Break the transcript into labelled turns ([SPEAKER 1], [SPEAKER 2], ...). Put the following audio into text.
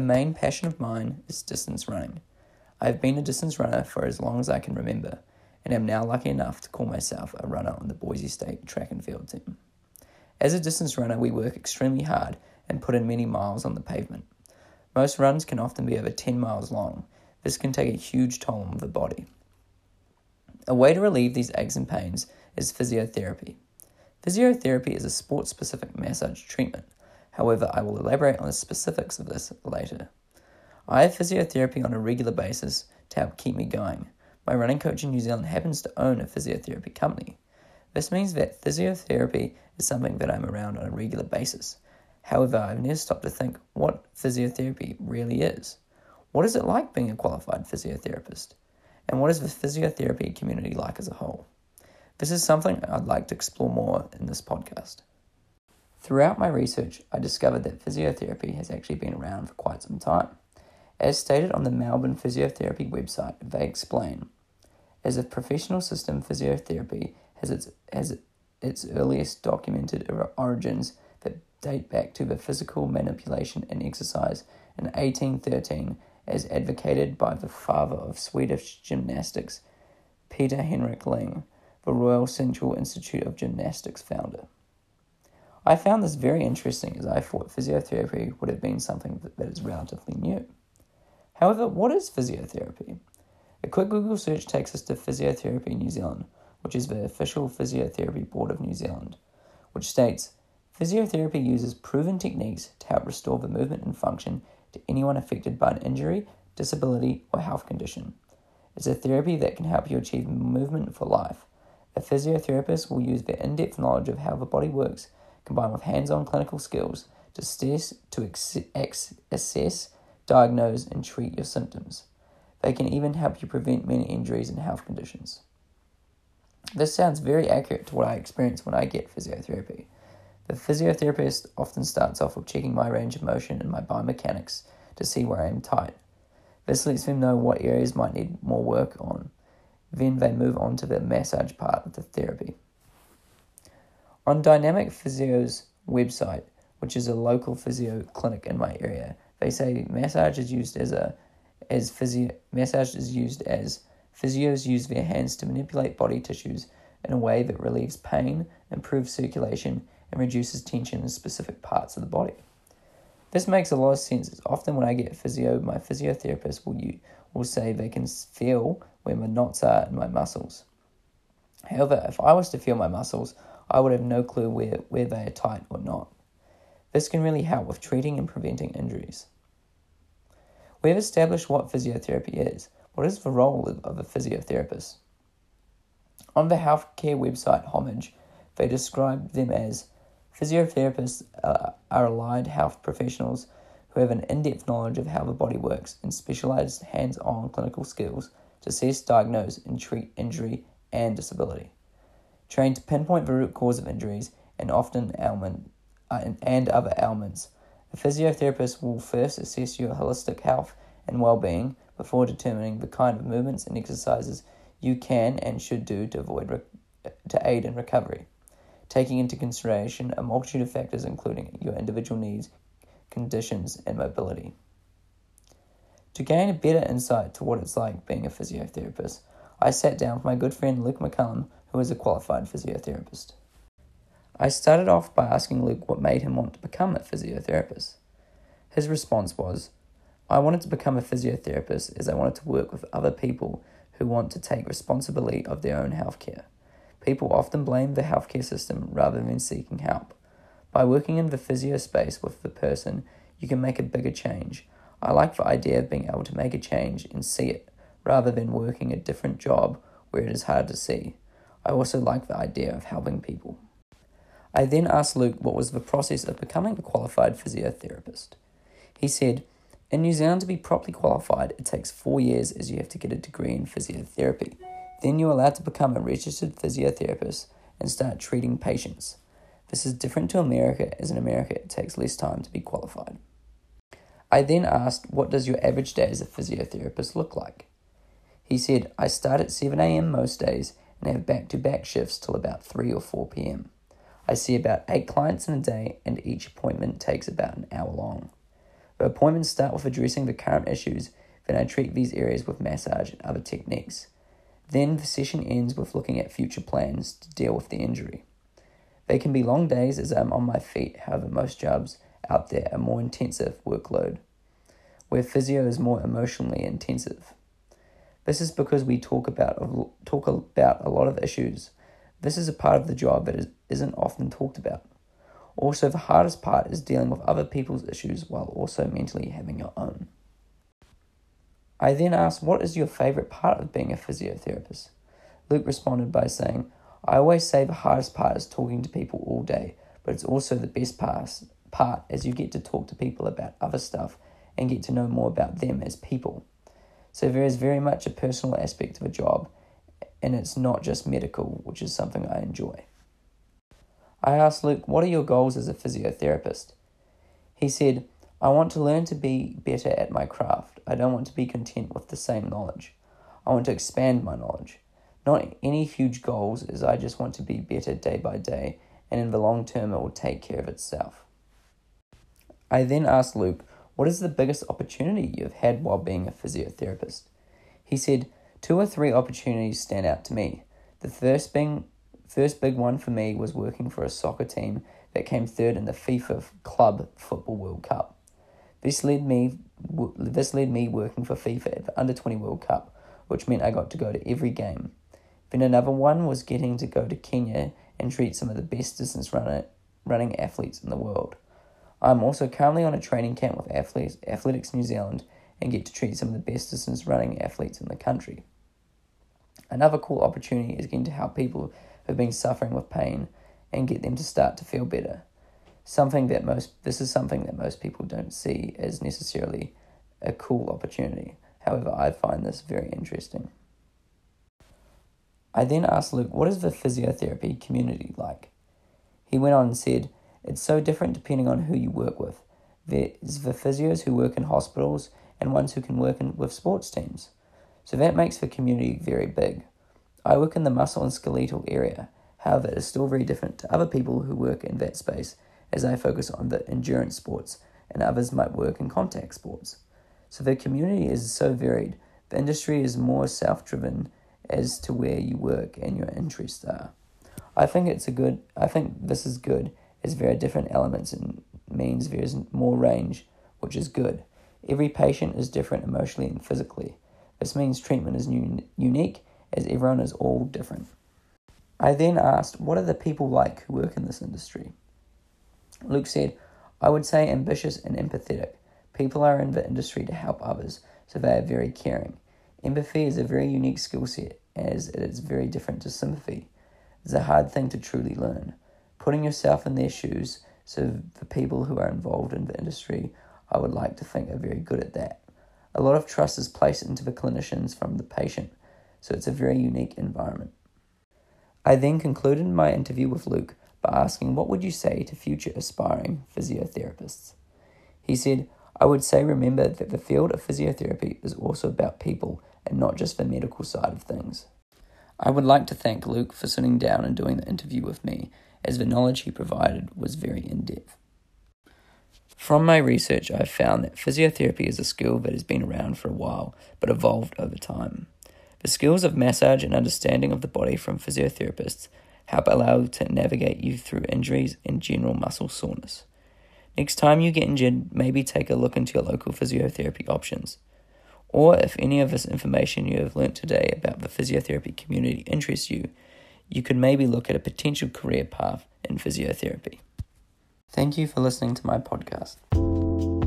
[SPEAKER 1] A main passion of mine is distance running. I have been a distance runner for as long as I can remember, and am now lucky enough to call myself a runner on the Boise State track and field team. As a distance runner, we work extremely hard and put in many miles on the pavement. Most runs can often be over 10 miles long. This can take a huge toll on the body. A way to relieve these aches and pains is physiotherapy. Physiotherapy is a sport specific massage treatment. However, I will elaborate on the specifics of this later. I have physiotherapy on a regular basis to help keep me going. My running coach in New Zealand happens to own a physiotherapy company. This means that physiotherapy is something that I'm around on a regular basis. However, I've never stopped to think what physiotherapy really is. What is it like being a qualified physiotherapist? And what is the physiotherapy community like as a whole? This is something I'd like to explore more in this podcast. Throughout my research, I discovered that physiotherapy has actually been around for quite some time. As stated on the Melbourne Physiotherapy website, they explain as a professional system, physiotherapy has its, has its earliest documented origins that date back to the physical manipulation and exercise in 1813 as advocated by the father of Swedish gymnastics, Peter Henrik Ling, the Royal Central Institute of Gymnastics founder. I found this very interesting as I thought physiotherapy would have been something that is relatively new. However, what is physiotherapy? A quick Google search takes us to Physiotherapy New Zealand, which is the official Physiotherapy Board of New Zealand, which states Physiotherapy uses proven techniques to help restore the movement and function to anyone affected by an injury, disability, or health condition. It's a therapy that can help you achieve movement for life. A physiotherapist will use their in depth knowledge of how the body works, combined with hands on clinical skills, to, assess, to ex- ex- assess diagnose, and treat your symptoms. They can even help you prevent many injuries and health conditions. This sounds very accurate to what I experience when I get physiotherapy. The physiotherapist often starts off with checking my range of motion and my biomechanics to see where I am tight. This lets them know what areas might need more work on. Then they move on to the massage part of the therapy. On Dynamic Physio's website, which is a local physio clinic in my area, they say massage is used as a as physio massage is used as physios use their hands to manipulate body tissues in a way that relieves pain, improves circulation, and reduces tension in specific parts of the body. This makes a lot of sense. It's Often when I get physio, my physiotherapist will you will say they can feel where my knots are in my muscles. However, if I was to feel my muscles, I would have no clue where, where they are tight or not. This can really help with treating and preventing injuries. We have established what physiotherapy is. What is the role of a physiotherapist? On the healthcare website Homage, they describe them as physiotherapists uh, are allied health professionals who have an in depth knowledge of how the body works and specialized hands on clinical skills to assess, diagnose, and treat injury and disability. Trained to pinpoint the root cause of injuries and often ailment uh, and other ailments. A physiotherapist will first assess your holistic health and well being before determining the kind of movements and exercises you can and should do to avoid re- to aid in recovery, taking into consideration a multitude of factors including your individual needs, conditions, and mobility. To gain a better insight to what it's like being a physiotherapist, I sat down with my good friend Luke McCullum, who is a qualified physiotherapist. I started off by asking Luke what made him want to become a physiotherapist. His response was, I wanted to become a physiotherapist as I wanted to work with other people who want to take responsibility of their own healthcare. People often blame the healthcare system rather than seeking help. By working in the physio space with the person, you can make a bigger change. I like the idea of being able to make a change and see it, rather than working a different job where it is hard to see. I also like the idea of helping people. I then asked Luke what was the process of becoming a qualified physiotherapist. He said, In New Zealand, to be properly qualified, it takes four years as you have to get a degree in physiotherapy. Then you're allowed to become a registered physiotherapist and start treating patients. This is different to America, as in America it takes less time to be qualified. I then asked, What does your average day as a physiotherapist look like? He said, I start at 7am most days and have back to back shifts till about 3 or 4 pm. I see about eight clients in a day, and each appointment takes about an hour long. but appointments start with addressing the current issues, then I treat these areas with massage and other techniques. Then the session ends with looking at future plans to deal with the injury. They can be long days as I'm on my feet, however, most jobs out there are more intensive workload, where physio is more emotionally intensive. This is because we talk about talk about a lot of issues. This is a part of the job that is, isn't often talked about. Also, the hardest part is dealing with other people's issues while also mentally having your own. I then asked, What is your favourite part of being a physiotherapist? Luke responded by saying, I always say the hardest part is talking to people all day, but it's also the best part, part as you get to talk to people about other stuff and get to know more about them as people. So there is very much a personal aspect of a job, and it's not just medical, which is something I enjoy. I asked Luke, What are your goals as a physiotherapist? He said, I want to learn to be better at my craft. I don't want to be content with the same knowledge. I want to expand my knowledge. Not any huge goals, as I just want to be better day by day, and in the long term, it will take care of itself. I then asked Luke, What is the biggest opportunity you have had while being a physiotherapist? He said, Two or three opportunities stand out to me. The first being first big one for me was working for a soccer team that came third in the FIFA Club Football World Cup. This led me this led me working for FIFA at the Under 20 World Cup, which meant I got to go to every game. Then another one was getting to go to Kenya and treat some of the best distance runner, running athletes in the world. I'm also currently on a training camp with Athletes, Athletics New Zealand and get to treat some of the best distance running athletes in the country. Another cool opportunity is getting to help people who have been suffering with pain and get them to start to feel better something that most this is something that most people don't see as necessarily a cool opportunity. However, I find this very interesting. I then asked Luke, what is the physiotherapy community like? He went on and said, It's so different depending on who you work with. There's the physios who work in hospitals and ones who can work in, with sports teams. So that makes the community very big. I work in the muscle and skeletal area. However, it is still very different to other people who work in that space as I focus on the endurance sports, and others might work in contact sports. So the community is so varied. The industry is more self driven as to where you work and your interests are. I think it's a good I think this is good there are different elements and means there is more range, which is good. Every patient is different emotionally and physically. This means treatment is un- unique as everyone is all different. I then asked, what are the people like who work in this industry? Luke said, I would say ambitious and empathetic. People are in the industry to help others, so they are very caring. Empathy is a very unique skill set, as it is very different to sympathy. It's a hard thing to truly learn. Putting yourself in their shoes, so the people who are involved in the industry, I would like to think, are very good at that. A lot of trust is placed into the clinicians from the patient, so it's a very unique environment. I then concluded my interview with Luke by asking, What would you say to future aspiring physiotherapists? He said, I would say remember that the field of physiotherapy is also about people and not just the medical side of things. I would like to thank Luke for sitting down and doing the interview with me, as the knowledge he provided was very in depth. From my research, I've found that physiotherapy is a skill that has been around for a while but evolved over time. The skills of massage and understanding of the body from physiotherapists help allow to navigate you through injuries and general muscle soreness. Next time you get injured, maybe take a look into your local physiotherapy options. Or if any of this information you have learnt today about the physiotherapy community interests you, you could maybe look at a potential career path in physiotherapy. Thank you for listening to my podcast.